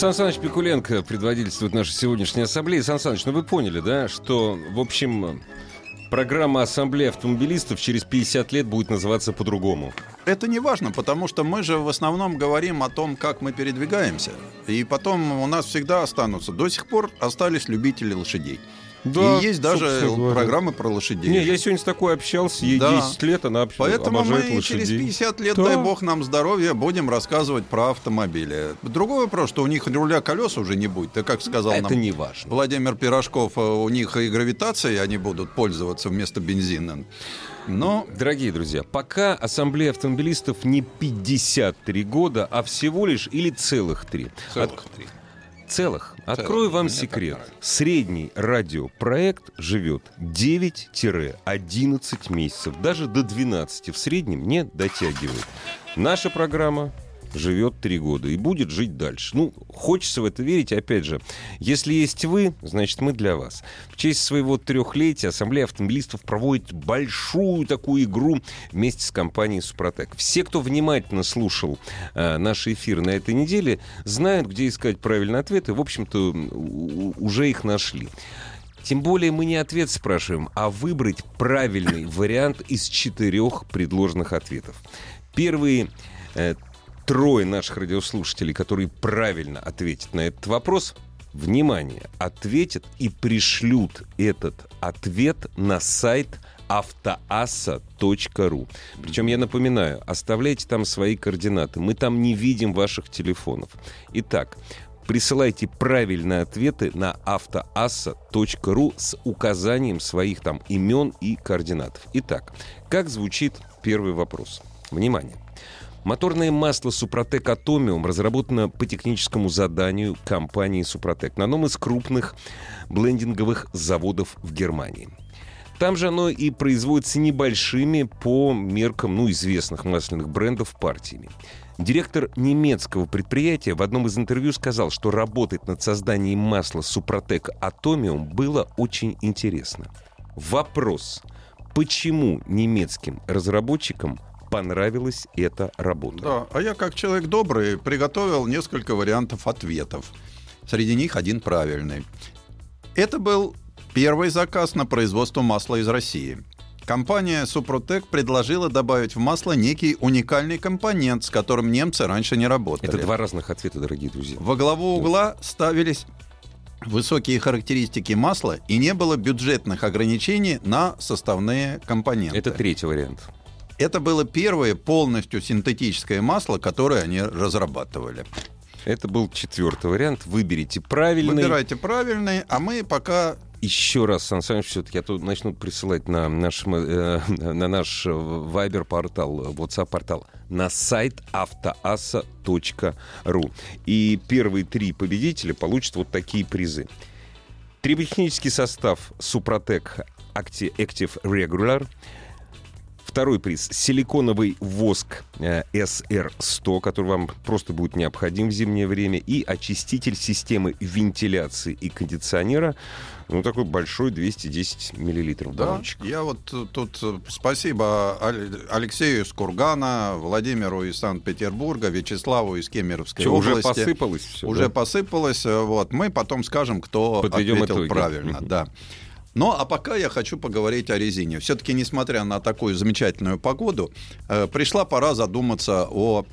Сан Саныч Пикуленко предводительствует нашей сегодняшней ассамблеи. Сан Саныч, ну вы поняли, да, что, в общем, программа Ассамблеи автомобилистов через 50 лет будет называться по-другому. Это не важно, потому что мы же в основном говорим о том, как мы передвигаемся. И потом у нас всегда останутся, до сих пор остались любители лошадей. Да, и есть даже программы про лошадей. Не, я сегодня с такой общался, ей Да. 10 лет, она об- Поэтому мы обожает лошадей. через 50 лет, Да. дай бог нам здоровья, будем рассказывать про автомобили. Другой вопрос, что у них руля колес уже не будет. Ты как сказал Это нам не важно. Владимир Пирожков, э, у них и гравитацией они будут пользоваться вместо бензина. Но Дорогие друзья, пока Ассамблея автомобилистов не 53 года, а всего лишь или целых три. целых От- три. Целых. Открою вам Мне секрет. Средний радиопроект живет 9-11 месяцев. Даже до 12 в среднем не дотягивает. Наша программа живет три года и будет жить дальше. Ну, хочется в это верить. Опять же, если есть вы, значит, мы для вас. В честь своего трехлетия Ассамблея автомобилистов проводит большую такую игру вместе с компанией «Супротек». Все, кто внимательно слушал э, наши эфиры на этой неделе, знают, где искать правильные ответы. В общем-то, уже их нашли. Тем более мы не ответ спрашиваем, а выбрать правильный вариант из четырех предложенных ответов. Первые э, трое наших радиослушателей, которые правильно ответят на этот вопрос, внимание, ответят и пришлют этот ответ на сайт автоасса.ру. Причем я напоминаю, оставляйте там свои координаты. Мы там не видим ваших телефонов. Итак, присылайте правильные ответы на автоасса.ру с указанием своих там имен и координатов. Итак, как звучит первый вопрос? Внимание. Моторное масло Супротек Атомиум разработано по техническому заданию компании Супротек на одном из крупных блендинговых заводов в Германии. Там же оно и производится небольшими по меркам ну, известных масляных брендов партиями. Директор немецкого предприятия в одном из интервью сказал, что работать над созданием масла Супротек Атомиум было очень интересно. Вопрос. Почему немецким разработчикам понравилась эта работа? Да, а я как человек добрый приготовил несколько вариантов ответов. Среди них один правильный. Это был первый заказ на производство масла из России. Компания Супротек предложила добавить в масло некий уникальный компонент, с которым немцы раньше не работали. Это два разных ответа, дорогие друзья. Во главу угла ставились высокие характеристики масла и не было бюджетных ограничений на составные компоненты. Это третий вариант. Это было первое полностью синтетическое масло, которое они разрабатывали. Это был четвертый вариант. Выберите правильный. Выбирайте правильный, а мы пока Еще раз, Сан Саныч, все-таки, а то начнут присылать на наш, э, на наш Viber-портал, WhatsApp-портал, на сайт автоасса.ру. И первые три победителя получат вот такие призы. Триботехнический состав Супротек Acti- Active Regular. Второй приз – силиконовый воск э, SR100, который вам просто будет необходим в зимнее время, и очиститель системы вентиляции и кондиционера, ну, такой большой, 210 миллилитров Да, баллончик. я вот э, тут э, спасибо Але- Алексею из Кургана, Владимиру из Санкт-Петербурга, Вячеславу из Кемеровской уже области. посыпалось все? Уже посыпалось. э, Вот мы потом скажем, кто Подведем ответил итоги. правильно. Да. Ну, а пока я хочу поговорить о резине. Все-таки, несмотря на такую замечательную погоду, э, пришла пора задуматься о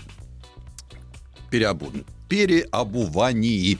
переобу- переобувании.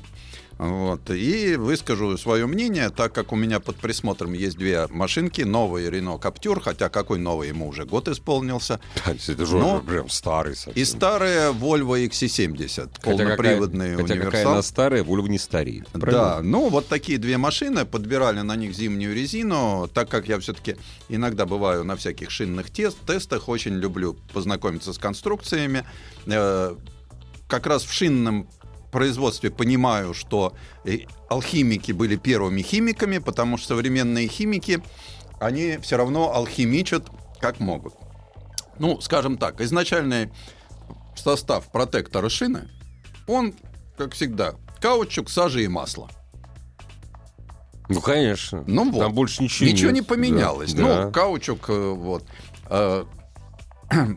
Вот. И выскажу свое мнение, так как у меня под присмотром есть две машинки, новый Рено Каптюр, хотя какой новый ему уже год исполнился, Это же Но- прям старый совсем. и старая Volvo XC70, Хотя полноприводный какая, хотя какая универсал. она старая, Volvo не стареет. Да, Правильно? ну вот такие две машины, подбирали на них зимнюю резину, так как я все-таки иногда бываю на всяких шинных тест, тестах, очень люблю познакомиться с конструкциями. Э, как раз в шинном производстве понимаю, что э, алхимики были первыми химиками, потому что современные химики, они все равно алхимичат как могут. Ну, скажем так, изначальный состав протектора шины, он, как всегда, каучук, сажа и масло. Ну, конечно. Ну вот. Там больше ничего Ничего нет. не поменялось. Да, Ну, да. каучук, э, вот. Э,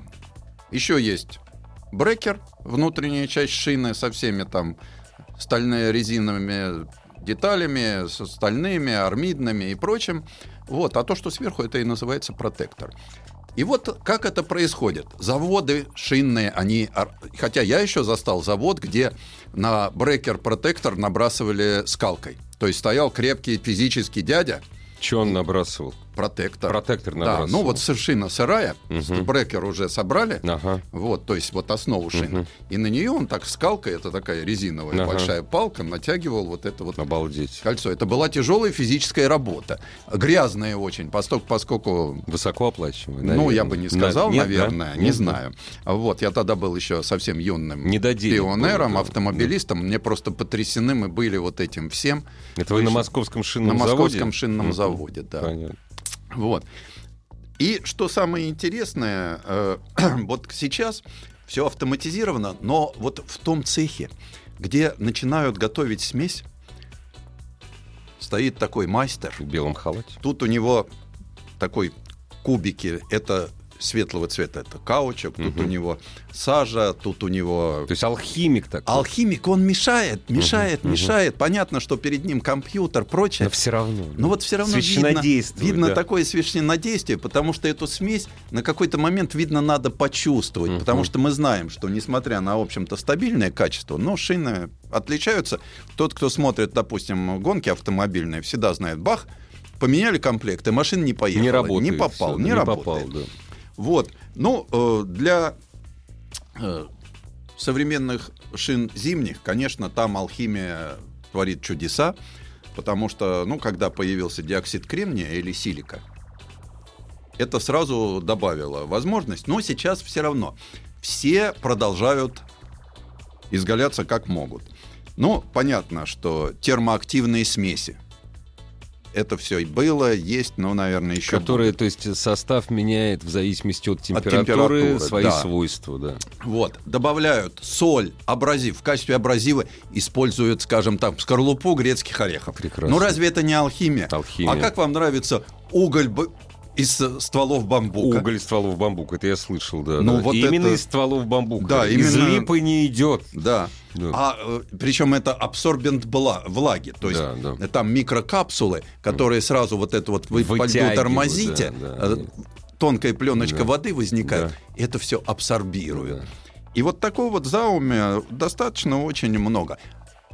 Еще есть брекер, внутренняя часть шины со всеми там стальными резиновыми деталями, со стальными, армидными и прочим. Вот. А то, что сверху, это и называется протектор. И вот как это происходит. Заводы шинные, они... Хотя я еще застал завод, где на брекер-протектор набрасывали скалкой. То есть стоял крепкий физический дядя, Че он набрасывал? Протектор. Протектор Да, набрасывал. ну вот шина сырая, Мгм. брекер уже собрали, Ага. вот, то есть вот основу шины. Мгм. И на нее он так скалкой, это такая резиновая Ага. большая палка, натягивал вот это вот Обалдеть. кольцо. Это была тяжелая физическая работа, грязная очень, поскольку, поскольку Высоко оплачиваемый, ну, я бы не сказал, На- нет, да? наверное, не Нет, знаю. Вот, я тогда был еще совсем юным пионером, был, да. автомобилистом. Мне просто потрясены мы были вот этим всем Это вы на московском на шинном московском заводе? шинном Мгм. заводе, да. Понятно. Вот. И что самое интересное, э, вот сейчас все автоматизировано, но вот в том цехе, где начинают готовить смесь, стоит такой мастер. В белом халате. Тут у него такой кубики, это светлого цвета, это каучук, тут Мгм. у него сажа, тут у него То есть алхимик такой. алхимик, он мешает, мешает, мгм. мешает. Понятно, что перед ним компьютер, прочее. Но все равно. Но вот все равно видно, видно да. такое священнодействие, потому что эту смесь на какой-то момент, видно, надо почувствовать, Мгм. потому что мы знаем, что несмотря на, в общем-то, стабильное качество, но шины отличаются. Тот, кто смотрит, допустим, гонки автомобильные, всегда знает, бах, поменяли комплект, и машина не поехала. Не работает. Не попал, всё, не, работает. попал, да. Вот. Ну, э, для э, современных шин зимних, конечно, там алхимия творит чудеса, потому что, ну, когда появился диоксид кремния или силика, это сразу добавило возможность, но сейчас все равно все продолжают изгаляться как могут. Ну, понятно, что термоактивные смеси. Это все и было, есть, но, наверное, еще Которые, то есть, состав меняет в зависимости от температуры, температуры, свои да. свойства, да. Вот, добавляют соль, абразив. В качестве абразива используют, скажем так, скорлупу грецких орехов. Прекрасно. Ну разве это не алхимия? Алхимия. А как вам нравится уголь из э, стволов бамбука? Уголь стволов бамбука, это я слышал, да. Ну, да. вот именно это- из стволов бамбука. Да, Из именно- липы не идет. Да. Да. А э, причем это абсорбент бла- влаги, то есть Да, да. э, там микрокапсулы, которые сразу вот это вот вы по льду тормозите, да, да. тонкая пленочка Да. воды возникает, Да. это все абсорбирует. Да. И вот такого вот зауме достаточно очень много.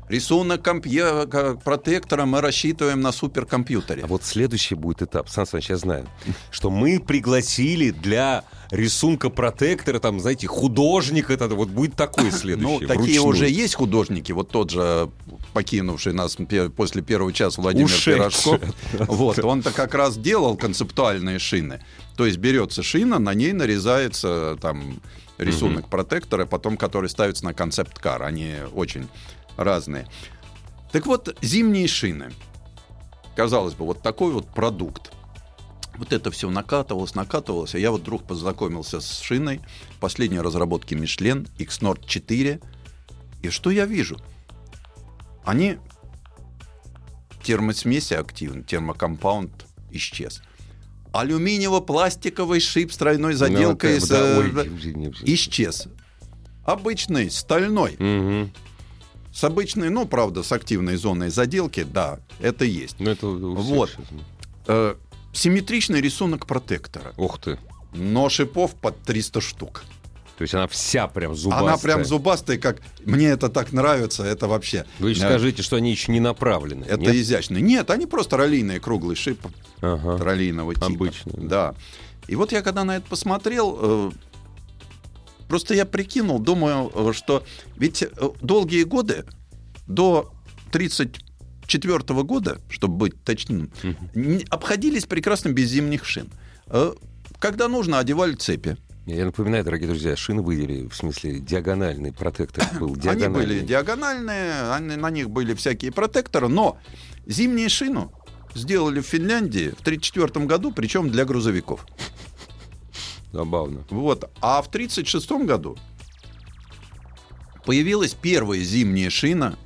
Рисунок компье- протектора мы рассчитываем на суперкомпьютере. А вот следующий будет этап, Сан Саныч, я знаю, что мы пригласили для рисунка протектора, там, знаете, художника, это вот будет такой следующий. Ну, такие уже есть художники, вот тот же покинувший нас после первого часа Владимир Ушедший Пирожков. Вот, он-то как раз делал концептуальные шины. То есть берется шина, на ней нарезается там рисунок протектора, потом который ставится на концепт-кар. Они очень разные. Так вот, зимние шины. Казалось бы, вот такой вот продукт. Вот это все накатывалось, накатывалось. А я вот вдруг познакомился с шиной последней разработки Michelin X-Nord 4. И что я вижу? Они термосмеси активны, термокомпаунд исчез. Алюминиево-пластиковый шип с тройной заделкой Ну, с, да, э, ой, не- исчез. Обычный, стальной. Мгм. С обычной, ну, правда, с активной зоной заделки, да, это есть. Ну, это Вот. Э, симметричный рисунок протектора, Ух ты. но шипов под 300 штук. То есть она вся прям зубастая. Она прям зубастая, как мне это так нравится, это вообще. Вы еще э, скажите, что они еще не направлены. Это нет? изящно. Нет, они просто ролийные, круглый шип Ага. ролийного типа. Обычные, Да. И вот я когда на это посмотрел, э, просто я прикинул, думаю, э, что ведь э, долгие годы до 34 года, чтобы быть точным, обходились прекрасно без зимних шин. Э, Когда нужно, одевали цепи. Я напоминаю, дорогие друзья, шины были, в смысле, диагональный протектор был Они диагональный. были диагональные, они- на них были всякие протекторы, но зимнюю шину сделали в Финляндии в 1934 году, причем для грузовиков. Забавно. Вот. А в 1936 году появилась первая зимняя шина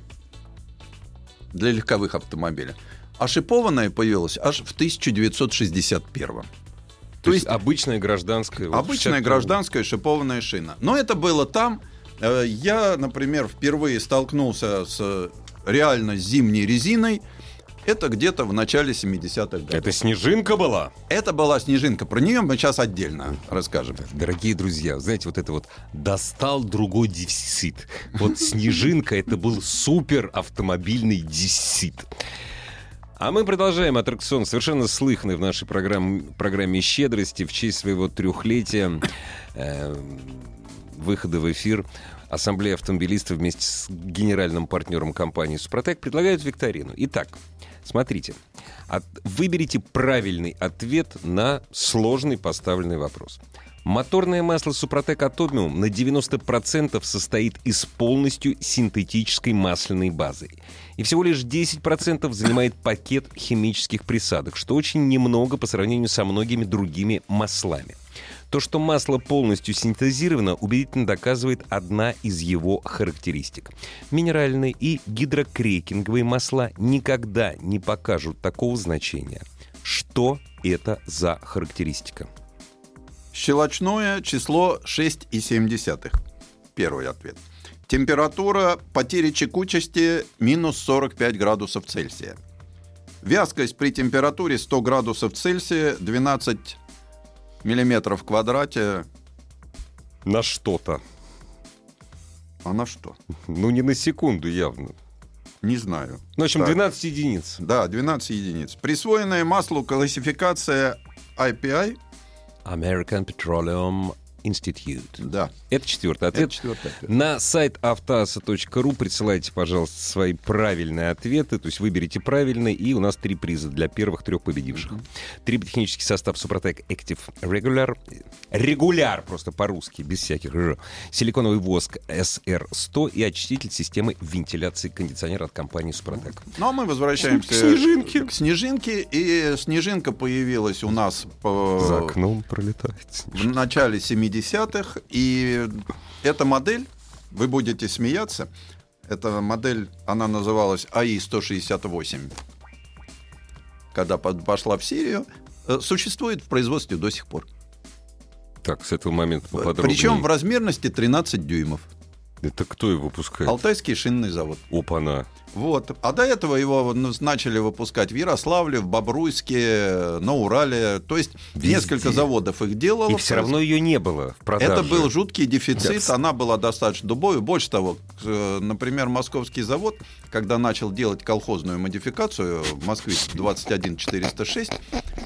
для легковых автомобилей. А шипованная появилась аж в 1961. То, есть обычная гражданская... вот, Обычная 62. гражданская шипованная шина. Но это было там. Э, Я, например, впервые столкнулся с э, реально зимней резиной. Это где-то в начале 70-х годов. Это снежинка была? Это была снежинка. Про нее мы сейчас отдельно расскажем. Дорогие друзья, знаете, вот это вот достал другой дефицит. Вот снежинка это был супер автомобильный дефицит. А мы продолжаем аттракцион, совершенно слыханный в нашей программе, программе «Щедрости» в честь своего трехлетия э, выхода в эфир Ассамблея автомобилистов вместе с генеральным партнером компании «Супротек» предлагают викторину. Итак, смотрите. От- выберите правильный ответ на сложный поставленный вопрос. Моторное масло Супротек Атомиум на 90% состоит из полностью синтетической масляной базы. И всего лишь 10% занимает пакет химических присадок, что очень немного по сравнению со многими другими маслами. То, что масло полностью синтезировано, убедительно доказывает одна из его характеристик. Минеральные и гидрокрекинговые масла никогда не покажут такого значения. Что это за характеристика? Щелочное число 6,7. Первый ответ. Температура потери чекучести минус 45 градусов Цельсия. Вязкость при температуре 100 градусов Цельсия 12 миллиметров в квадрате. На что-то. А на что? Ну, не на секунду явно. Не знаю. Ну, в общем, Так. 12 единиц. Да, 12 единиц. Присвоенная маслу классификация IPI. American Petroleum Institute. Да, Это четвертый это ответ. четвертый ответ. На сайт автоаса.ру присылайте, пожалуйста, свои правильные ответы. То есть выберите правильный, и у нас три приза для первых трех победивших. Триботехнический состав Супротек Active Regular. Регуляр, просто по-русски, без всяких. Силиконовый воск SR100 и очиститель системы вентиляции кондиционера от компании Супротек. Ну, а мы возвращаемся К снежинке. К снежинке. И снежинка появилась у нас по- За окном пролетает. в начале 70-х. И эта модель, вы будете смеяться, эта модель, она называлась АИ-168. Когда пошла в серию, э, существует в производстве до сих пор. Так, с этого момента поподробнее. Причем в размерности 13 дюймов. Это кто его выпускает? Алтайский шинный завод. Опа-на. Вот. А до этого его ну, начали выпускать в Ярославле, в Бобруйске, на Урале. То есть Везде. несколько заводов их делало. И все равно ее не было в продаже. Это был жуткий дефицит, Да. она была достаточно дубовой. Больше того, э, например, московский завод, когда начал делать колхозную модификацию «Москвич 21406»,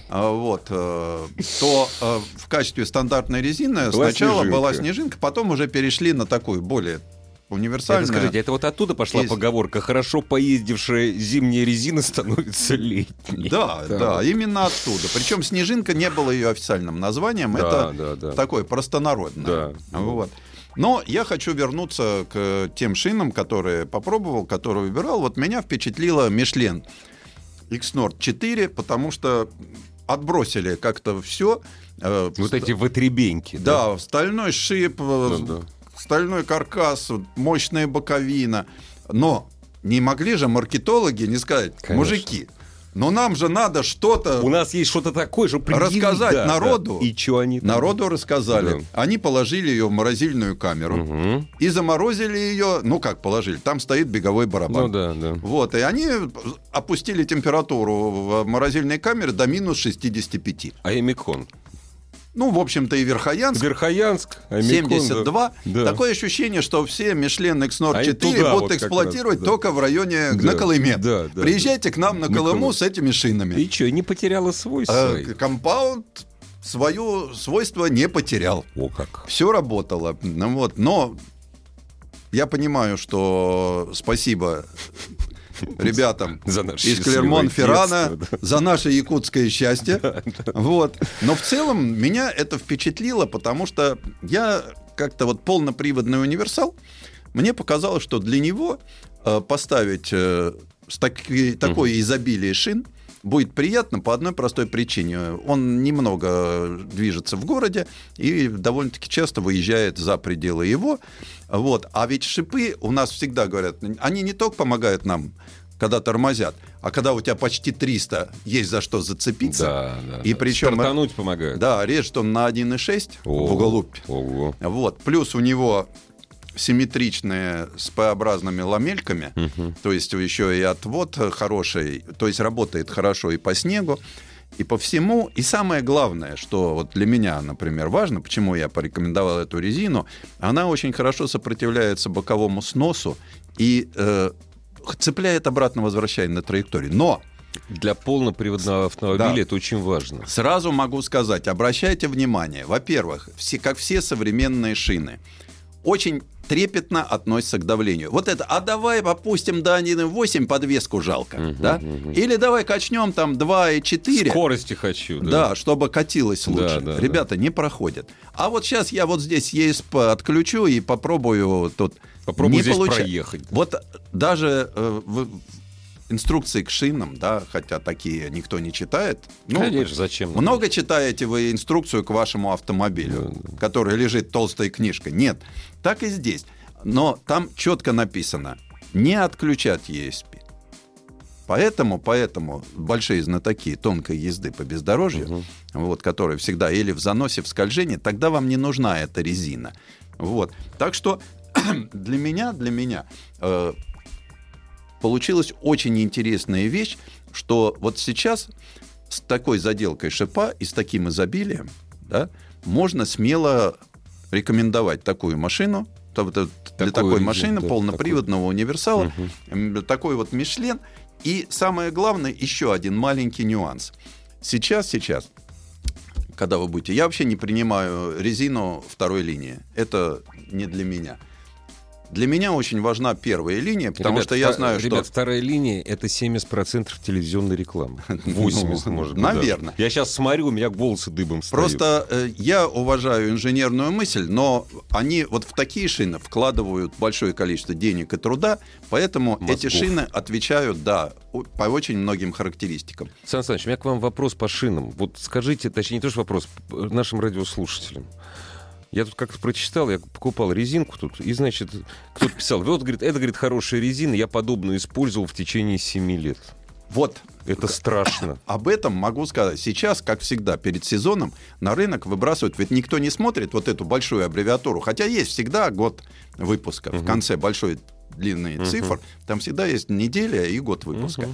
а, вот, э, то э, в качестве стандартной резины Была сначала снежинка. была снежинка, потом уже перешли на такую более Это, универсальную. скажите, это вот оттуда пошла Есть. поговорка «хорошо поездившая зимняя резина становится летней». Да, да, именно оттуда. Причем снежинка не было ее официальным названием. Да, это да, да. такое простонародное. Да. Вот. Но я хочу вернуться к тем шинам, которые попробовал, которые выбирал. Вот меня впечатлила Мишлен X-Nord 4, потому что отбросили как-то все. Вот эти вытребеньки. Да, стальной шип, э, Да, да. Стальной каркас, мощная боковина. Но не могли же маркетологи не сказать, Конечно. мужики, но нам же надо что-то... У нас есть что-то такое, предъявить. Рассказать Да, да. народу. И что они там? Народу рассказали. Да. Они положили ее в морозильную камеру Мгм. и заморозили ее. Ну как положили? Там стоит беговой барабан. Ну да, да. Вот, и они опустили температуру в морозильной камере до минус 65. А Эмикон? Ну, в общем-то, и Верхоянск. Верхоянск, Эмикон, 72. Да. Такое ощущение, что все Мишлен X-Nord Они 4 туда будут вот эксплуатировать раз, да. только в районе Да, на Колыме. да, да, Приезжайте к нам на На Колыму Колыму. с этими шинами. И что, не потеряла свой А, компаунд свое свойство не потерял. О, как. Все работало. Ну, вот. Но я понимаю, что спасибо ребятам За из Клермон-Феррана детство, за наше якутское счастье. Вот. Но в целом меня это впечатлило, потому что я как-то вот полноприводный универсал, мне показалось, что для него э, поставить э, с таки- такое изобилие шин будет приятно по одной простой причине. Он немного движется в городе и довольно-таки часто выезжает за пределы его. Вот. А ведь шипы у нас всегда говорят, они не только помогают нам, когда тормозят, а когда у тебя почти 300, есть за что зацепиться. Да, да. И причем- Стартануть помогает. Да, режет он на 1,6 О, в уголубь. Ого. Вот. Плюс у него симметричные с П-образными ламельками, то есть еще и отвод хороший, то есть работает хорошо и по снегу, и по всему. И самое главное, что вот для меня, например, важно, почему я порекомендовал эту резину, она очень хорошо сопротивляется боковому сносу и э, цепляет обратно, возвращая на траекторию. Но Для полноприводного автомобиля Да. это очень важно. Сразу могу сказать, обращайте внимание, во-первых, все, как все современные шины, очень трепетно относятся к давлению. Вот это, а давай опустим до 1,8, подвеску жалко, да? Или давай качнем там 2,4. Скорости хочу. Да. Да, чтобы катилось лучше. да, Ребята, не проходят. А вот сейчас я вот здесь ESP отключу и попробую тут. Попробуй не здесь получа- проехать. Вот даже э, инструкции к шинам, да, хотя такие никто не читает. Ну, Конечно, зачем? много читаете вы инструкцию к вашему автомобилю, которая лежит толстой книжкой? Нет. Так и здесь. Но там четко написано не отключать ESP. Поэтому, поэтому большие знатоки тонкой езды по бездорожью, вот, которые всегда или в заносе, в скольжении, тогда вам не нужна эта резина. Вот. Так что для меня, для меня э, получилась очень интересная вещь, что вот сейчас с такой заделкой шипа и с таким изобилием да, можно смело рекомендовать такую машину, для Такую такой машины, да, полноприводного универсала, м, такой вот Мишлен. И самое главное, еще один маленький нюанс. Сейчас, сейчас, когда вы будете... Я вообще не принимаю резину второй линии. Это не для меня. Для меня очень важна первая линия, потому Ребят, что я знаю, ребят, что... вторая линия это 70% телевизионной рекламы. 80, Ну, может быть. наверно. даже. Я сейчас смотрю, у меня волосы дыбом встают. Просто э, я уважаю инженерную мысль, но они вот в такие шины вкладывают большое количество денег и труда, поэтому Мозгов. эти шины отвечают, да, по очень многим характеристикам. Сан Саныч, у меня к вам вопрос по шинам. Вот скажите, точнее, не то, что вопрос, нашим радиослушателям. Я тут как-то прочитал, я покупал резинку тут, и, значит, кто-то писал, вот, говорит, это, говорит, хорошая резина, я подобную использовал в течение 7 лет. Вот Это страшно. об этом могу сказать. Сейчас, как всегда, перед сезоном на рынок выбрасывают, ведь никто не смотрит вот эту большую аббревиатуру, хотя есть всегда год выпуска. В конце большой длинный цифр, там всегда есть неделя и год выпуска.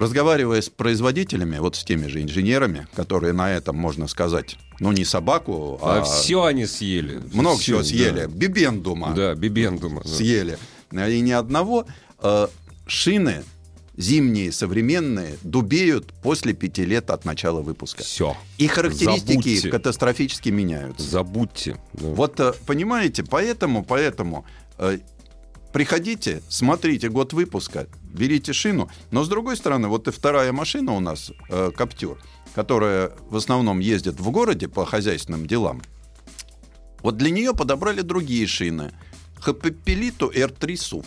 Разговаривая с производителями, вот с теми же инженерами, которые на этом, можно сказать, ну не собаку, А, а, все они съели. много Всё, чего да. съели, бибендума Да, бибендума. да. съели, и ни одного. Э, Шины зимние, современные, дубеют после пяти лет от начала выпуска. Все. И характеристики Забудьте. катастрофически меняются. Забудьте. Да. Вот, э, понимаете, поэтому, поэтому э, приходите, смотрите год выпуска, берите шину. Но, с другой стороны, вот и вторая машина у нас, э, Каптюр, которая в основном ездит в городе по хозяйственным делам, вот для нее подобрали другие шины. Хапепелиту R3 SUV.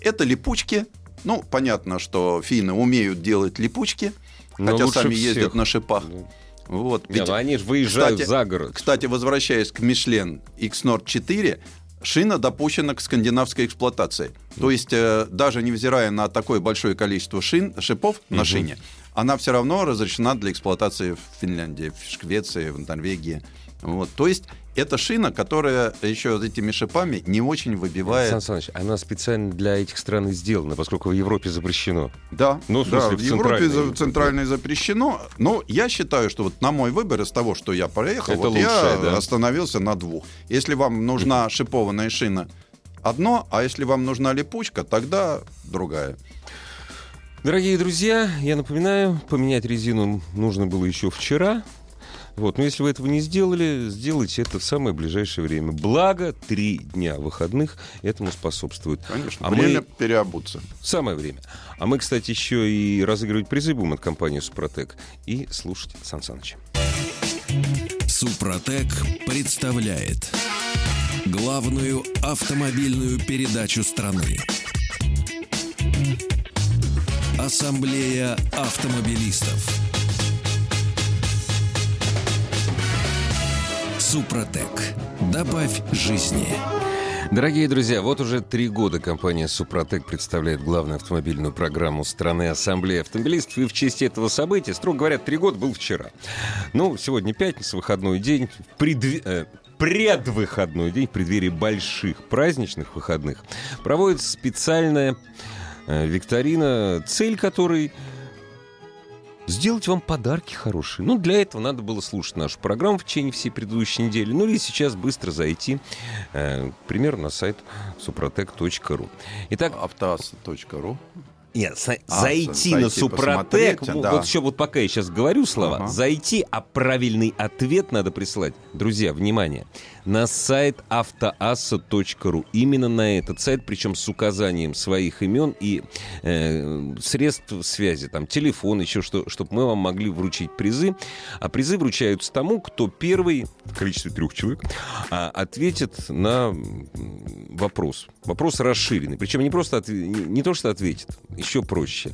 Это липучки. Ну, понятно, что финны умеют делать липучки, Но хотя сами всех. ездят на шипах. Да. Вот. Не, Ведь- ну они же выезжают кстати, за город. кстати, возвращаясь к Мишлен X-Nord 4, шина допущена к скандинавской эксплуатации. То есть, э, даже невзирая на такое большое количество шин, шипов на шине, она все равно разрешена для эксплуатации в Финляндии, в Швеции, в Норвегии. Вот. То есть, это шина, которая еще этими шипами не очень выбивает. Сан Саныч, она специально для этих стран и сделана, поскольку в Европе запрещено. Да, Ну, в да, смысле, в в Европе центральной. центральное запрещено. Но я считаю, что вот на мой выбор из того, что я проехал, Это вот я лучшее, да? остановился на двух. Если вам нужна шипованная шина, одно, а если вам нужна липучка, тогда другая. Дорогие друзья, я напоминаю, поменять резину нужно было еще вчера. Вот. Но если вы этого не сделали, сделайте это в самое ближайшее время. Благо, три дня выходных этому способствуют. Конечно, А время мы- переобуться. Самое время. А мы, кстати, еще и разыгрывать призы будем от компании «Супротек». И слушать Сан Саныча. Супротек представляет главную автомобильную передачу страны. Ассамблея автомобилистов. Супротек. Добавь жизни. Дорогие друзья, вот уже три года компания «Супротек» представляет главную автомобильную программу страны Ассамблея автомобилистов. И в честь этого события, строго говоря, три года был вчера. Ну, сегодня пятница, выходной день. Предве- э, предвыходной день, в преддверии больших праздничных выходных, проводится специальная э, викторина, цель которой сделать вам подарки хорошие. Ну, для этого надо было слушать нашу программу в течение всей предыдущей недели. Ну, или сейчас быстро зайти, э, к примеру, на сайт suprotec.ru. Итак, Автоасса.ру. нет, А, зайти за- на зайти Супротек. посмотреть, ну, да. Вот еще вот пока я сейчас говорю слова. Ага. Зайти, а правильный ответ надо прислать. Друзья, внимание. На сайт автоасса.ру. Именно на этот сайт, причем с указанием своих имен и э, средств связи, там, телефон, еще что, чтобы мы вам могли вручить призы. А призы вручаются тому, кто первый, в количестве трех человек, а, ответит на вопрос. Вопрос расширенный. Причем не просто отве- не, не то, что ответит, еще проще.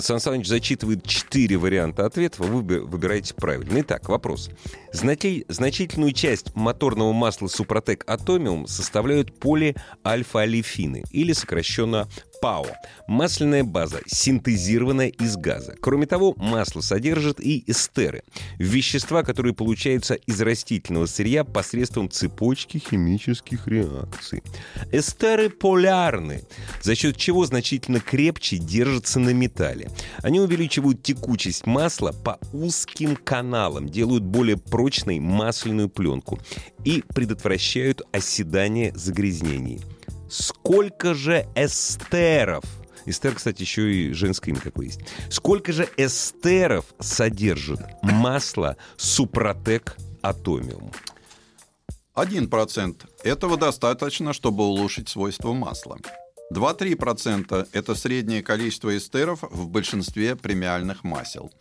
Сан Саныч зачитывает четыре варианта ответов, а вы выби- выбираете правильно. Итак, вопрос. Значительную часть моторного масла Супротек Атомиум составляют полиальфа-олефины, или сокращенно ПАО. Масляная база, синтезированная из газа. Кроме того, масло содержит и эстеры. Вещества, которые получаются из растительного сырья посредством цепочки химических реакций. Эстеры полярны, за счет чего значительно крепче держатся на металле. Они увеличивают текучесть масла по узким каналам, делают более прочной масляную пленку и предотвращают оседание загрязнений. Сколько же эстеров Эстер, кстати, еще и женское имя такое есть. Сколько же эстеров содержит масло Супротек Атомиум? 1% этого достаточно, чтобы улучшить свойства масла. 2-3% – это среднее количество эстеров в большинстве премиальных масел.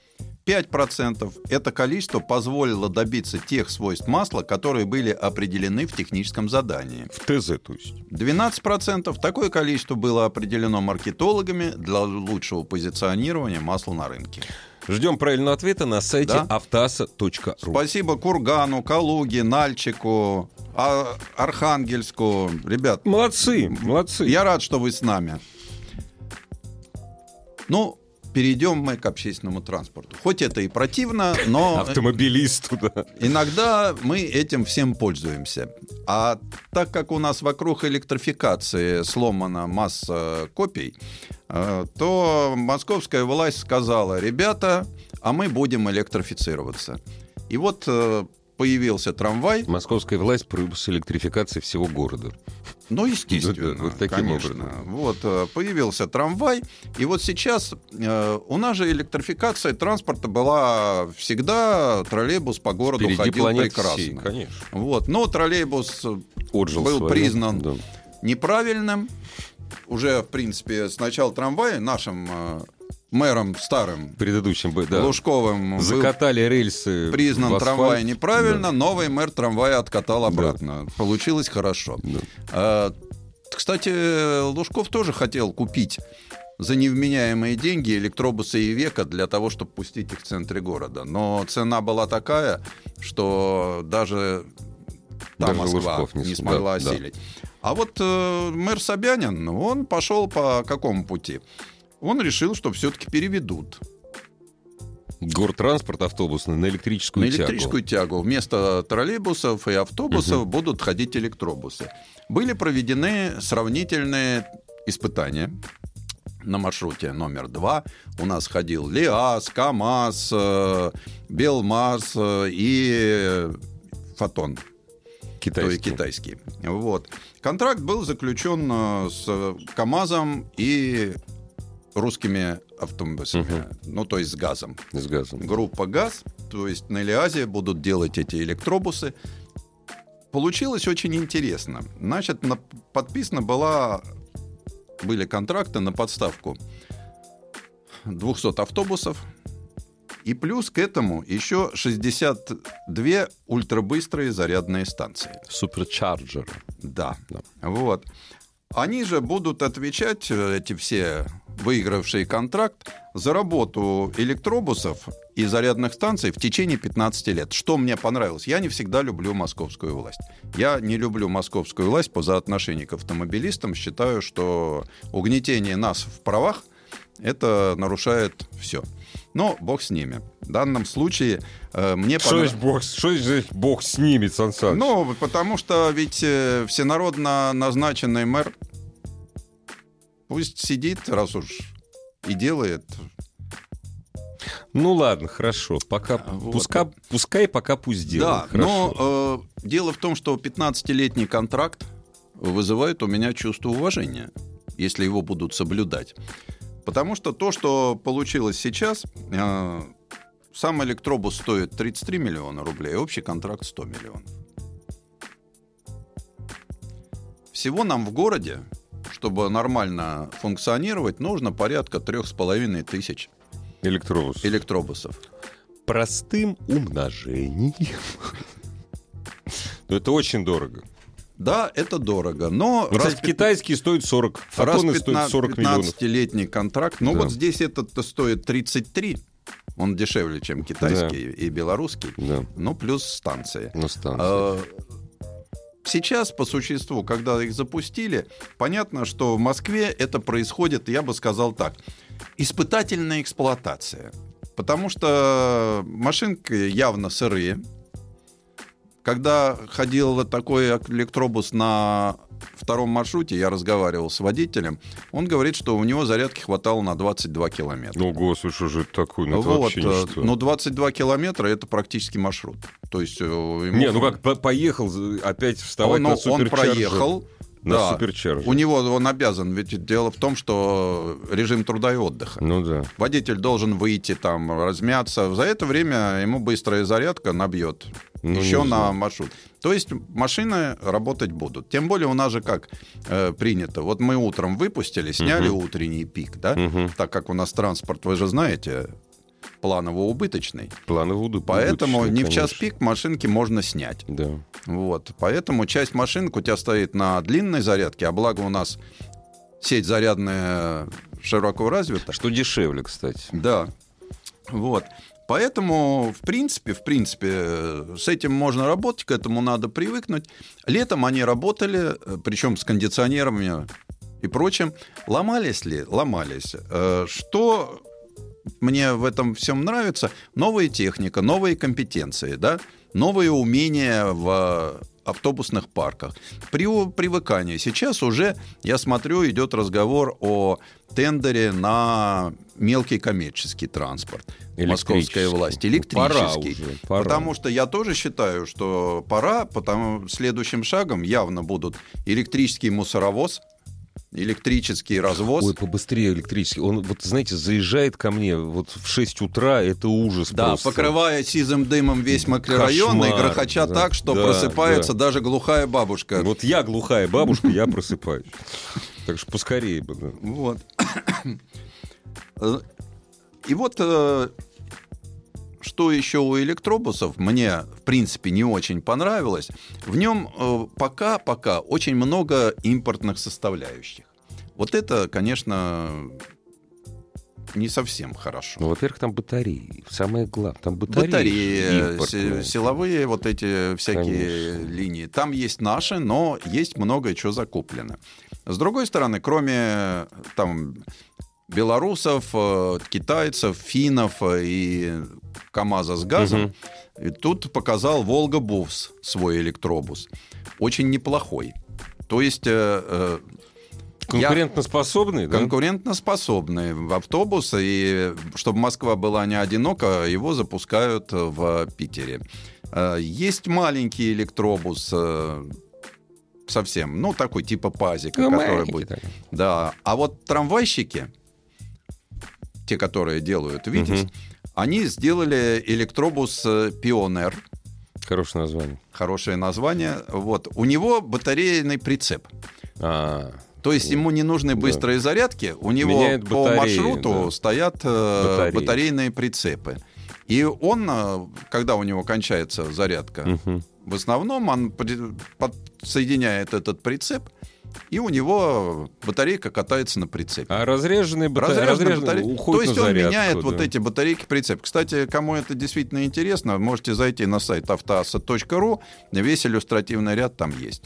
5% – это количество позволило добиться тех свойств масла, которые были определены в техническом задании. В ТЗ, то есть. 12% – такое количество было определено маркетологами для лучшего позиционирования масла на рынке. Ждем правильного ответа на сайте Да. автоаса.ру. Спасибо Кургану, Калуге, Нальчику, А- Архангельску. Ребят, Молодцы, молодцы. я рад, что вы с нами. Ну, перейдем мы к общественному транспорту. Хоть это и противно, но Автомобилисту, да. иногда мы этим всем пользуемся. А так как у нас вокруг электрификации сломана масса копий, э, то московская власть сказала, ребята, а мы будем электрифицироваться. И вот э, появился трамвай, Московская власть с электрификацией всего города. Ну, естественно, вот таким конечно. образом. Вот э, появился трамвай, и вот сейчас э, у нас же электрификация транспорта была всегда троллейбус по городу Впереди ходил прекрасно. всей, конечно. Вот, но троллейбус Отжил был свое, признан да. неправильным. Уже, в принципе, с начала трамвая нашим э, мэром старым Предыдущим, бы, да. Лужковым был Закатали рельсы. признан трамвай неправильно, Да. новый мэр трамвая откатал обратно. Получилось хорошо. Да. А, Кстати, Лужков тоже хотел купить за невменяемые деньги электробусы и века для того, чтобы пустить их в центре города. Но цена была такая, что даже та Даже Москва Лужков не не смогла да, да. осилить. А вот э, мэр Собянин, он пошел по какому пути? Он решил, что все-таки переведут Гортранспорт автобусный на электрическую на тягу. электрическую тягу. Вместо троллейбусов и автобусов Мгм. будут ходить электробусы. Были проведены сравнительные испытания на маршруте номер два. У нас ходил ЛиАЗ, КАМАЗ, э, Белмаз э, и Фотон. То есть Китайский. китайский. Вот. Контракт был заключен э, с КАМАЗом и русскими автобусами, Мгм. ну то есть с газом. С газом. Группа ГАЗ, то есть на Элиазе будут делать эти электробусы. Получилось очень интересно. Значит, на- подписана была, были контракты на подставку 200 автобусов. И плюс к этому еще 62 ультрабыстрые зарядные станции. Суперчарджер. Да. Да. Вот. Они же будут отвечать, э, эти все выигравшие контракт, за работу электробусов и зарядных станций в течение 15 лет. Что мне понравилось? Я не всегда люблю московскую власть. Я не люблю московскую власть по соотношению к автомобилистам. Считаю, что угнетение нас в правах это нарушает все. Но бог с ними. В данном случае э, мне Что понрав- бог, что значит бог снимет, Сан Саныч? ну, потому что ведь э, всенародно назначенный мэр пусть сидит, раз уж и делает. Ну ладно, хорошо. Пока, А, вот. пускай, пускай пока пусть делает. да, Хорошо. но э, дело в том, что 15-летний контракт вызывает у меня чувство уважения, если его будут соблюдать. Потому что то, что получилось сейчас, э, сам электробус стоит 33 миллиона рублей, а общий контракт 100 миллионов. Всего нам в городе, чтобы нормально функционировать, нужно порядка трех с половиной тысяч Электробус. электробусов. Простым умножением. Ну, это очень дорого. Да, это дорого, но Ну, раз кстати, пят- китайские стоят 40. раз Фотоны стоят 40 миллионов. 15-летний контракт, ну Да. вот здесь этот стоит 33, он дешевле, чем китайский и белорусский, Да, ну плюс станции. на станции. А, Сейчас, по существу, когда их запустили, понятно, что в Москве это происходит, я бы сказал так, испытательная эксплуатация. Потому что машинки явно сырые. Когда ходил такой электробус на втором маршруте, я разговаривал с водителем, он говорит, что у него зарядки хватало на 22 километра. Ну, господи, что же это такое? Ну, это вот, э, ничто. но 22 километра это практически маршрут. То есть э, ему Не, ну как, по- поехал опять вставать он, на он проехал. На да. суперчарджер. У него он обязан, ведь дело в том, что режим труда и отдыха. Ну да. Водитель должен выйти там, размяться. За это время ему быстрая зарядка набьет Ну, еще на маршрут. То есть машины работать будут. Тем более у нас же как э, принято. Вот мы утром выпустили, сняли Мгм. утренний пик, да? Мгм. Так как у нас транспорт, вы же знаете, планово-убыточный. Вуду. Поэтому не в час конечно. пик машинки можно снять. Да. Вот. Поэтому часть машинок у тебя стоит на длинной зарядке, а благо у нас сеть зарядная широко развита. Что дешевле, кстати. Да. Вот. Поэтому, в принципе, в принципе, с этим можно работать, к этому надо привыкнуть. Летом они работали, э, причем с кондиционерами и прочим. Ломались ли? Ломались. Э, Что мне в этом всем нравится? Новая техника, новые компетенции, да? новые умения в автобусных парках. При привыкании. Сейчас уже, я смотрю, идет разговор о тендере на мелкий коммерческий транспорт. Московская власть. Ну, Электрический. пора уже, пора. Потому что я тоже считаю, что пора, потому следующим шагом явно будут электрический мусоровоз, электрический развоз. Ой, побыстрее электрический. Он, вот, знаете, заезжает ко мне вот в 6 утра, это ужас Да, просто. покрывая сизым дымом весь микрорайон и Кошмар, грохоча да, так, что да, просыпается да. даже глухая бабушка. Вот я глухая бабушка, я просыпаюсь. Так что поскорее бы, да. Вот. И вот э, что еще у электробусов мне, в принципе, не очень понравилось. В нем э, пока-пока очень много импортных составляющих. Вот это, конечно, не совсем хорошо. Ну, во-первых, там батареи. Самое главное, там батареи. Батареи, импортные. си- силовые вот эти всякие Конечно. линии. Там есть наши, но есть много чего закуплено. С другой стороны, кроме там белорусов, э, китайцев, финнов э, и КАМАЗа с газом, и тут показал Волга Бувс свой электробус. Очень неплохой. То есть э, э, я- Конкурентоспособный, да? конкурентоспособный автобус, и чтобы Москва была не одинока, его запускают в Питере. Есть маленький электробус, совсем, ну, такой типа пазика, Ну, который будет. такой. Да, а вот трамвайщики, те, которые делают «Витязь», они сделали электробус «Пионер». Хорошее название. Хорошее название. Вот. У него батарейный прицеп. А, То есть ему не нужны быстрые зарядки, у него Меняет по батареи, маршруту да. стоят э, Батареи. батарейные прицепы. И он, э, когда у него кончается зарядка, мгм. в основном он подсоединяет этот прицеп, и у него батарейка катается на прицепе. А разряженные бата- Разряженная разряженные батарейка. уходят То есть он зарядку, меняет вот да. эти батарейки прицеп. Кстати, кому это действительно интересно, можете зайти на сайт автоаса.ру. Весь иллюстративный ряд там есть.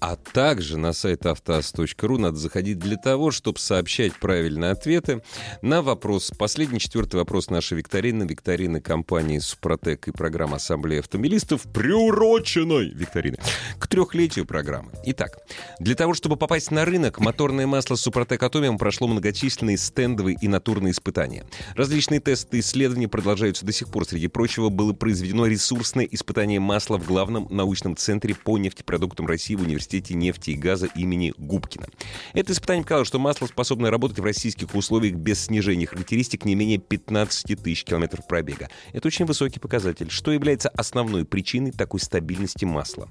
А также на сайт автоаз.ру надо заходить для того, чтобы сообщать правильные ответы на вопрос. Последний, четвертый вопрос нашей викторины. Викторины компании «Супротек» и программа «Ассамблея автомобилистов» приуроченной викторины к трехлетию программы. Итак, для того, чтобы попасть на рынок, моторное масло «Супротек Атомиум» прошло многочисленные стендовые и натурные испытания. Различные тесты и исследования продолжаются до сих пор. Среди прочего, было произведено ресурсное испытание масла в главном научном центре по нефтепродуктам России в Университете нефти и газа имени Губкина. Это испытание показало, что масло способно работать в российских условиях без снижения характеристик не менее 15 тысяч километров пробега. Это очень высокий показатель, что является основной причиной такой стабильности масла.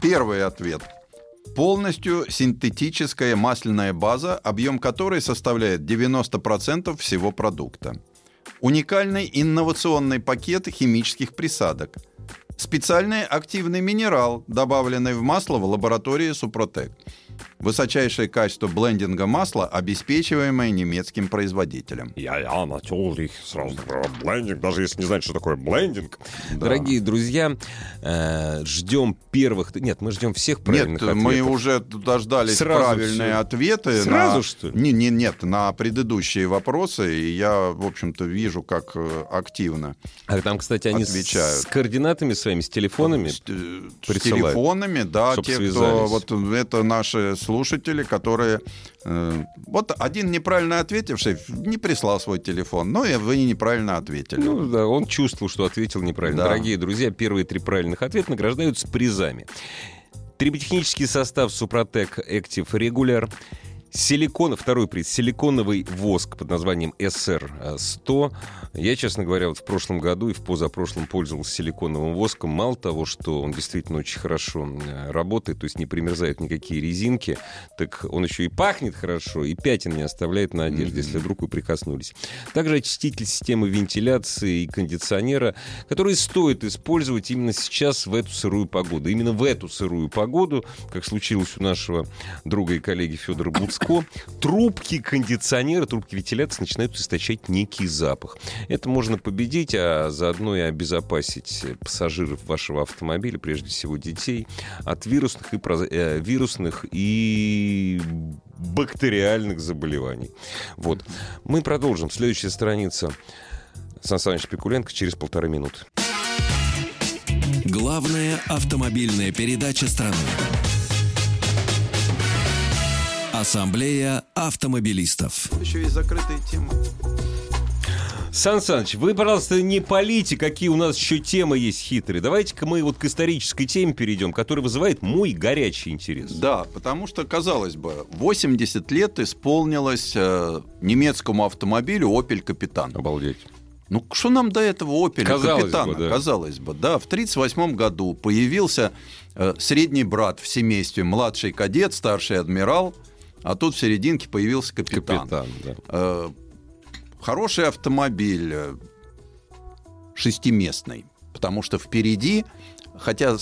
Первый ответ. Полностью синтетическая масляная база, объем которой составляет 90% всего продукта. Уникальный инновационный пакет химических присадок. Специальный активный минерал, добавленный в масло в лаборатории Супротек. Высочайшее качество блендинга масла, обеспечиваемое немецким производителем. Я, я начал их сразу блендинг, даже если не знать, что такое блендинг. Дорогие друзья, э, ждем первых... Нет, мы ждем всех правильных Нет, ответов. мы уже дождались Сразу правильные всё. ответы. Сразу, на... что ли? Не, не, нет, на предыдущие вопросы. И я, в общем-то, вижу, как э, активно А там, кстати, они с- Отвечают. с координатами своими, с телефонами. с, э, с телефонами, да, те, связались. кто вот это наши слушатели, которые э, вот один неправильно ответивший не прислал свой телефон, ну и вы неправильно ответили. Ну да, он чувствовал, что ответил неправильно. Да. Дорогие друзья, первые три правильных ответа награждаются призами. Триботехнический состав Супротек Active Regular. Силикон, второй приз, силиконовый воск под названием SR100. Я, честно говоря, вот в прошлом году и в позапрошлом пользовался силиконовым воском. Мало того, что он действительно очень хорошо э, работает, то есть не примерзают никакие резинки, так он еще и пахнет хорошо, и пятен не оставляет на одежде, если вдруг вы прикоснулись. Также очиститель системы вентиляции и кондиционера, который стоит использовать именно сейчас в эту сырую погоду. Именно в эту сырую погоду, как случилось у нашего друга и коллеги Федора Буцко, трубки кондиционера, трубки вентиляции начинают источать некий запах. Это можно победить, а заодно и обезопасить пассажиров вашего автомобиля, прежде всего детей, от вирусных и, проз- э, вирусных и бактериальных заболеваний. Вот. Мы продолжим. Следующая страница. Сан Саныч Пикуленко через полторы минуты. Главная автомобильная передача страны. Ассамблея автомобилистов. Еще есть закрытая тема. Сан Саныч, вы, пожалуйста, не полите, какие у нас еще темы есть хитрые. Давайте-ка мы вот к исторической теме перейдем, которая вызывает мой горячий интерес. Да, потому что, казалось бы, 80 лет исполнилось э, немецкому автомобилю Opel Капитан. Обалдеть. Ну, что нам до этого Opel Казалось Капитана? бы, да. Казалось бы, да. В 1938 году появился э, средний брат в семействе, младший кадет, старший адмирал, а тут в серединке появился капитан. Капитан, да. Э, хороший автомобиль, э, шестиместный, потому что впереди, хотя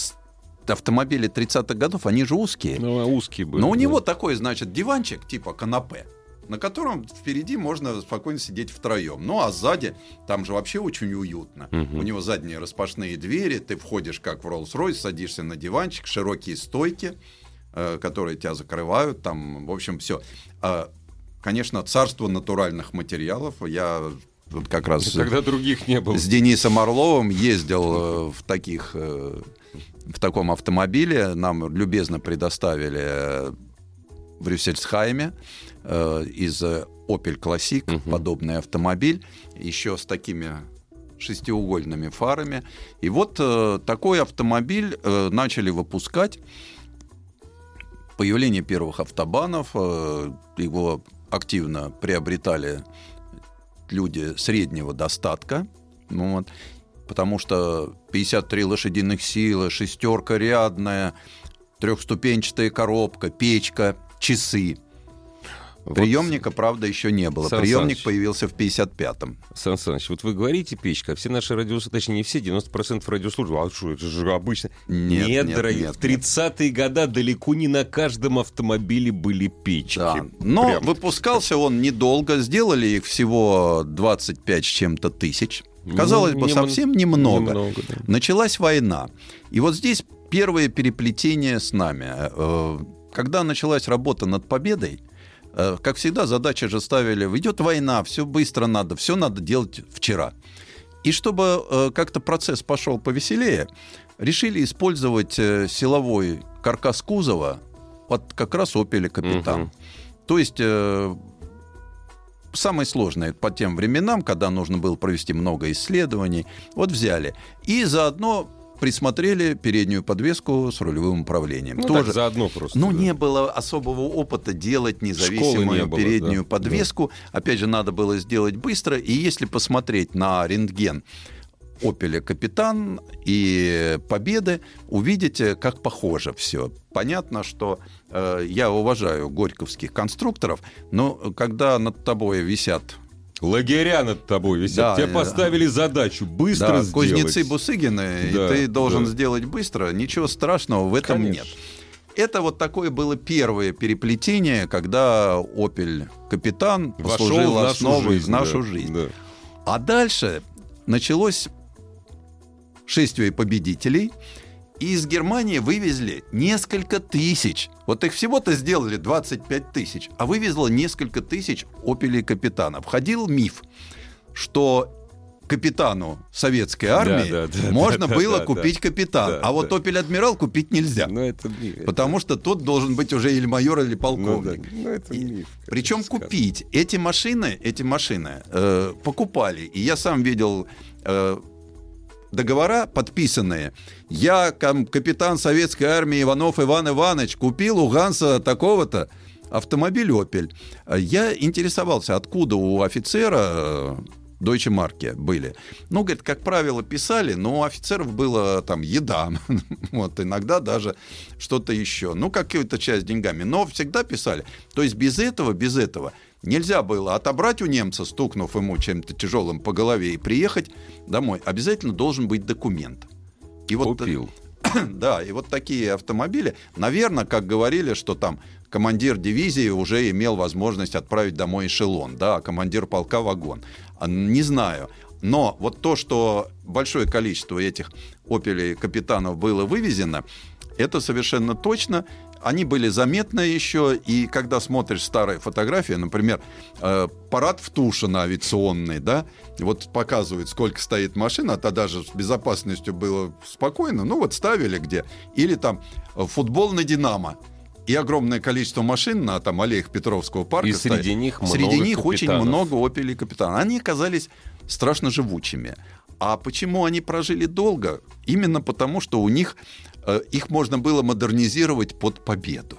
автомобили 30-х годов, они же узкие, Ну, а узкий был. но у да. него такой, значит, диванчик типа канапе, на котором впереди можно спокойно сидеть втроем. Ну а сзади там же вообще очень уютно. Мгм. У него задние распашные двери, ты входишь как в Rolls-Royce, садишься на диванчик, широкие стойки, которые тебя закрывают, там, в общем, все. Конечно, царство натуральных материалов. Я вот как раз Когда других не было. с Денисом Орловым ездил э, в таких э, в таком автомобиле. Нам любезно предоставили э, в Рюссельсхайме э, из э, Opel Classic Мгм. подобный автомобиль, еще с такими шестиугольными фарами. И вот э, такой автомобиль э, начали выпускать. Появление первых автобанов, э, его активно приобретали люди среднего достатка. Вот, потому что 53 лошадиных силы, шестерка рядная, трехступенчатая коробка, печка, часы. Вот, Приемника, правда, еще не было. Сан Приемник Саныч. появился в 55-м. Сан Саныч, вот вы говорите печка, а все наши радиослушатели, точнее не все, 90% радиослушателей, а что, это же обычно. Нет, нет, дорогие, нет, в 30-е годы далеко не на каждом автомобиле были печки. Да. Но Прям. выпускался он недолго. Сделали их всего 25 с чем-то тысяч. Казалось Ну, бы, не совсем немного. немного, да. Началась война. И вот здесь первое переплетение с нами. Э, Когда началась работа над победой, как всегда, задачи же ставили, идет война, все быстро надо, все надо делать вчера. И чтобы э, как-то процесс пошел повеселее, решили использовать э, силовой каркас кузова от как раз «Опеля Капитан». Мгм. То есть э, самое сложное по тем временам, когда нужно было провести много исследований, вот взяли. И заодно присмотрели переднюю подвеску с рулевым управлением. Ну, Тоже так, заодно просто. ну, да. не было особого опыта делать независимую не было, переднюю да, подвеску. Опять же, надо было сделать быстро. И если посмотреть на рентген Опеля Капитан и Победы, увидите, как похоже все. Понятно, что э, я уважаю горьковских конструкторов, но когда над тобой висят Лагеря над тобой висят. Да, Тебе поставили задачу быстро да, сделать. кузнецы Бусыгины, Да, и ты должен да. сделать быстро, ничего страшного в этом Конечно. нет. Это вот такое было первое переплетение, когда Opel Капитан Вошел послужил в нашу основой жизнь, в нашу да, жизнь. да. А дальше началось шествие победителей, и из Германии вывезли несколько тысяч. Вот их всего-то сделали 25 тысяч, а вывезло несколько тысяч «Опелей Капитана». Входил миф, что капитану советской армии да, да, можно да, было да, купить да. капитан, Да, а вот да. «Опель Адмирал» купить нельзя. Ну, это миф. Потому что тот должен быть уже или майор, или Ну, да. полковник. Ну, это И- миф. Причем купить эти машины, эти машины э, покупали. И я сам видел э, договора подписанные. Я, капитан советской армии Иванов Иван Иванович, купил у Ганса такого-то автомобиль «Опель». Я интересовался, откуда у офицера э, Deutsche марки были. Ну, говорит, как правило, писали, но у офицеров было там еда, вот, иногда даже что-то еще. Ну, какую-то часть деньгами, но всегда писали. То есть без этого, без этого нельзя было отобрать у немца, стукнув ему чем-то тяжелым по голове, и приехать домой. Обязательно должен быть документ. И вот, Купил. да, и вот такие автомобили, наверное, как говорили, что там командир дивизии уже имел возможность отправить домой эшелон, да, а командир полка вагон. А, Не знаю. Но вот то, что большое количество этих «Опелей» капитанов было вывезено, это совершенно точно. Они были заметны еще, и когда смотришь старые фотографии, например, э, парад в Тушино авиационный, да, вот показывают, сколько стоит машина, а тогда же с безопасностью было спокойно, ну вот ставили где. Или там э, футбол на «Динамо», и огромное количество машин на там аллеях Петровского парка. И среди стоит. них Среди много них очень капитанов. много «Опелей» капитана. Они оказались страшно живучими. А почему они прожили долго? Именно потому, что у них их можно было модернизировать под победу.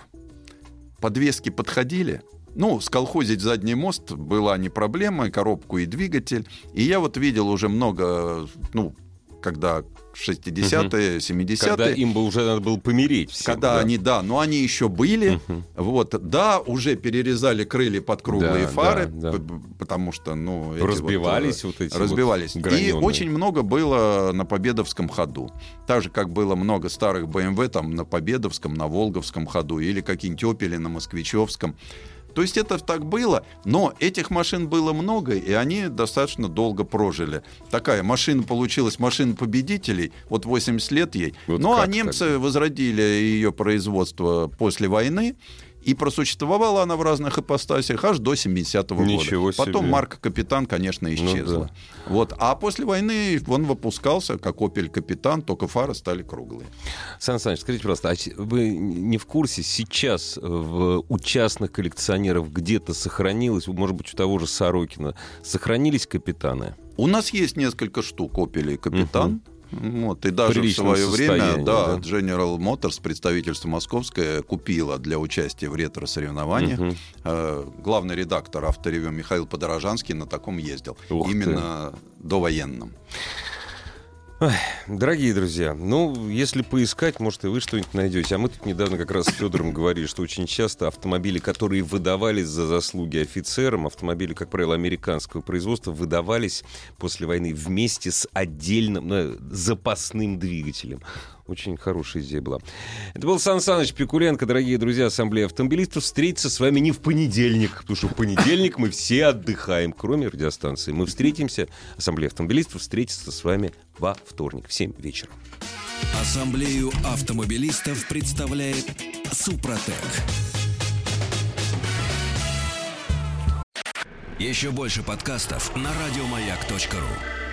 Подвески подходили. Ну, сколхозить задний мост была не проблема, и коробку, и двигатель. И я вот видел уже много, ну, когда 60-е, 70-е. Когда им бы уже надо было помереть всем. Когда да. они, да, но они еще были, Мгм. вот, да, уже перерезали крылья под круглые Да, фары, да, да. потому что, ну, Разбивались вот, вот эти разбивались. вот И очень много было на Победовском ходу. Так же, как было много старых BMW там на Победовском, на Волговском ходу, или какие-нибудь Опели на Москвичевском. То есть это так было, но этих машин было много, и они достаточно долго прожили. Такая машина получилась, машина победителей, вот 80 лет ей. Вот ну а немцы тогда? возродили ее производство после войны, и просуществовала она в разных ипостасях аж до 70-го Ничего года. Потом себе. марка «Капитан», конечно, исчезла. да. вот. А после войны он выпускался как «Опель Капитан», только фары стали круглые. Сан Саныч, скажите, пожалуйста, а вы не в курсе, сейчас в, у частных коллекционеров где-то сохранилось, может быть, у того же Сорокина, сохранились капитаны? У нас есть несколько штук «Опелей Капитан». Вот, и даже в свое время, да, да. General Motors, представительство московское, купила для участия в ретро-соревнованиях. Мгм. Э, Главный редактор авторевю Михаил Подорожанский на таком ездил. Ух ты. Именно довоенном. Дорогие друзья, ну, если поискать, может, и вы что-нибудь найдете. А мы тут недавно как раз с Федором говорили, что очень часто автомобили, которые выдавались за заслуги офицерам, автомобили, как правило, американского производства, выдавались после войны вместе с отдельным ну, запасным двигателем. Очень хорошая идея была. Это был Сан Саныч Пикуленко, дорогие друзья Ассамблеи автомобилистов. Встретиться с вами не в понедельник, потому что в понедельник мы все отдыхаем, кроме радиостанции. Мы встретимся, Ассамблея автомобилистов встретится с вами во вторник в 7 вечера. Ассамблею автомобилистов представляет Супротек. Еще больше подкастов на радиомаяк.ру.